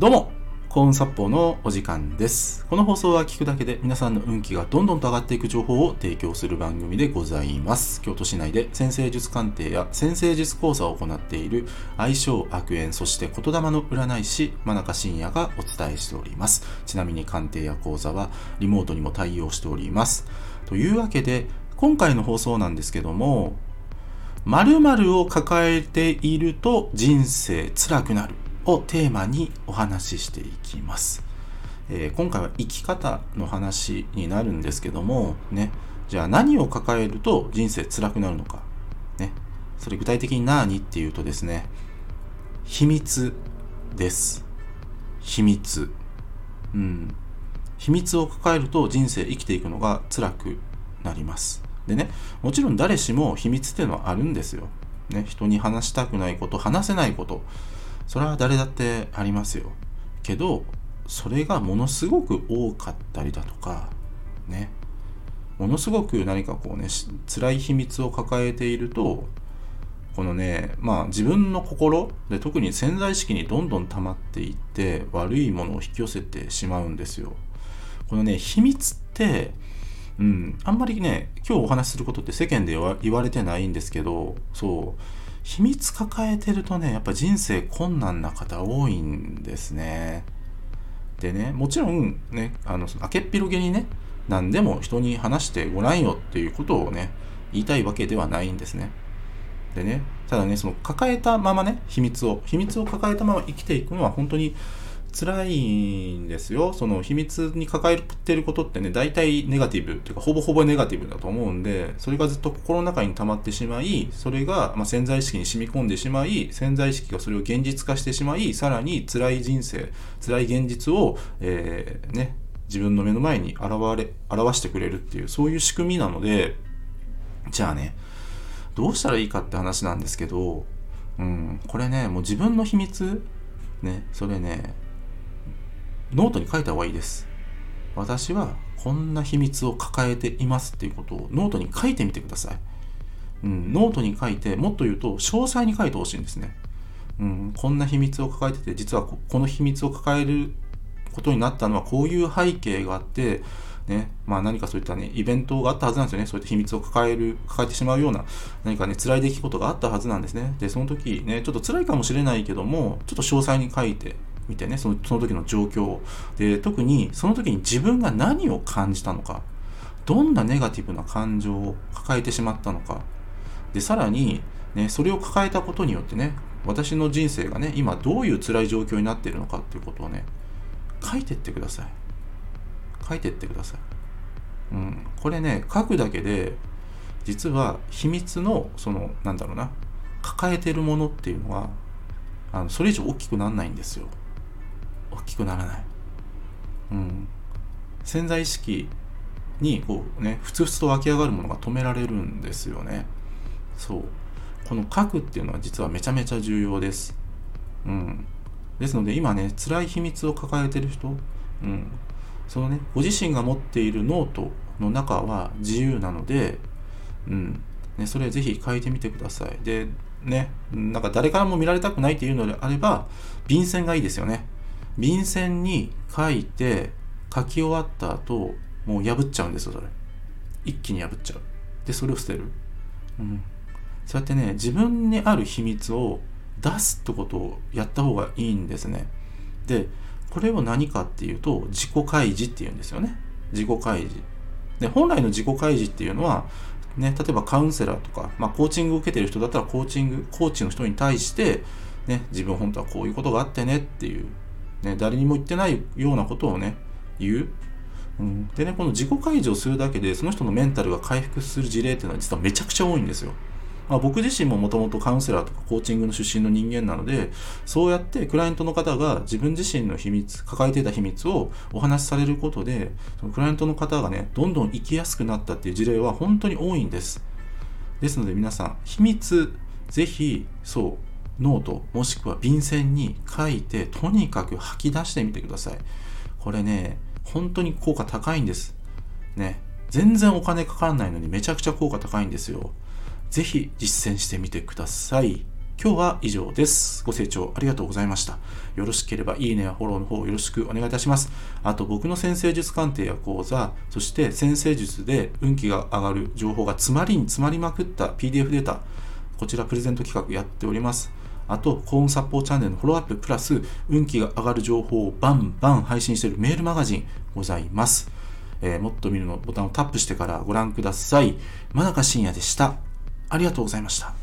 どうも幸運殺法のお時間です。この放送は聞くだけで皆さんの運気がどんどんと上がっていく情報を提供する番組でございます。京都市内で先生術鑑定や先生術講座を行っている相性悪縁そして言霊の占い師真中信也がお伝えしております。ちなみに鑑定や講座はリモートにも対応しております。というわけで今回の放送なんですけども〇〇を抱えていると人生辛くなるをテーマにお話ししていきます。えー今回は生き方の話になるんですけども、ね、じゃあ何を抱えると人生辛くなるのか。ね、それ具体的に何っていうとですね、秘密です。秘密。うん。秘密を抱えると人生生きていくのが辛くなります。でね、もちろん誰しも秘密っていうのはあるんですよ。ね、人に話したくないこと、話せないこと。それは誰だってありますよ。けど、それがものすごく多かったりだとか、ね。ものすごく何かこうね、辛い秘密を抱えていると、このね、まあ自分の心で特に潜在意識にどんどん溜まっていって悪いものを引き寄せてしまうんですよ。このね、秘密って、うん、あんまりね、今日お話しすることって世間で言われてないんですけど、そう、秘密抱えてるとね、やっぱ人生困難な方多いんですね。でね、もちろんね、あの、明けっぴろげにね、何でも人に話してごらんよっていうことをね、言いたいわけではないんですね。でね、ただね、その抱えたままね、秘密を、秘密を抱えたまま生きていくのは本当に辛いんですよ。その秘密に抱えてることってね、大体ネガティブっていうか、ほぼほぼネガティブだと思うんで、それがずっと心の中に溜まってしまい、それが、ま、潜在意識に染み込んでしまい、潜在意識がそれを現実化してしまい、さらに辛い人生、辛い現実を、えーね、自分の目の前に現れ、表してくれるっていう、そういう仕組みなので、じゃあね、どうしたらいいかって話なんですけど、うん、これね、もう自分の秘密、ね、それね、ノートに書いた方がいいです。私はこんな秘密を抱えていますっていうことをノートに書いてみてください。うん、ノートに書いて、もっと言うと詳細に書いてほしいんですね。うん、こんな秘密を抱えてて、実はこの秘密を抱えることになったのはこういう背景があって、ね、まあ何かそういったね、イベントがあったはずなんですよね。そういった秘密を抱える、抱えてしまうような何かね、辛い出来事があったはずなんですね。で、その時ね、ちょっと辛いかもしれないけども、ちょっと詳細に書いてみてね、そのその時の状況を。で、特にその時に自分が何を感じたのか、どんなネガティブな感情を抱えてしまったのか。で、さらに、ね、それを抱えたことによってね、私の人生がね、今どういう辛い状況になっているのかっていうことをね、書いてってください。書いてってください。うん、これね、書くだけで、実は秘密の、その、なんだろうな、抱えてるものっていうのは、あのそれ以上大きくならないんですよ。大きくならない。うん。潜在意識に、こうね、ふつふつと湧き上がるものが止められるんですよね。そう。この書くっていうのは実はめちゃめちゃ重要です。うん。ですので今ね、辛い秘密を抱えてる人、うん。そのね、ご自身が持っているノートの中は自由なので、うん。ね、それぜひ書いてみてください。で、ね、なんか誰からも見られたくないっていうのであれば、便箋がいいですよね。便箋に書いて、書き終わった後、もう破っちゃうんですよ、それ。一気に破っちゃう。で、それを捨てる。うん。そうやってね、自分にある秘密を出すってことをやった方がいいんですね。で、これを何かっていうと、自己開示っていうんですよね。自己開示。で、本来の自己開示っていうのは、ね、例えばカウンセラーとか、まあ、コーチングを受けてる人だったら、コーチング、コーチの人に対して、ね、自分本当はこういうことがあってねっていう、ね、誰にも言ってないようなことをね、言う。うん、でね、この自己開示をするだけで、その人のメンタルが回復する事例っていうのは実はめちゃくちゃ多いんですよ。まあ、僕自身ももともとカウンセラーとかコーチングの出身の人間なので、そうやってクライアントの方が自分自身の秘密、抱えていた秘密をお話しされることで、そのクライアントの方がね、どんどん生きやすくなったっていう事例は本当に多いんです。ですので皆さん、秘密、ぜひ、そう、ノート、もしくは便箋に書いて、とにかく吐き出してみてください。これね、本当に効果高いんです。ね。全然お金かからないのにめちゃくちゃ効果高いんですよ。ぜひ実践してみてください。今日は以上です。ご清聴ありがとうございました。よろしければいいねやフォローの方よろしくお願いいたします。あと僕の先生術鑑定や講座、そして先生術で運気が上がる情報が詰まりに詰まりまくった PDF データ、こちらプレゼント企画やっております。あと、幸運殺法チャンネルのフォローアッププラス、運気が上がる情報をバンバン配信しているメールマガジンございます。えーもっと見るのボタンをタップしてからご覧ください。真中深也でした。ありがとうございました。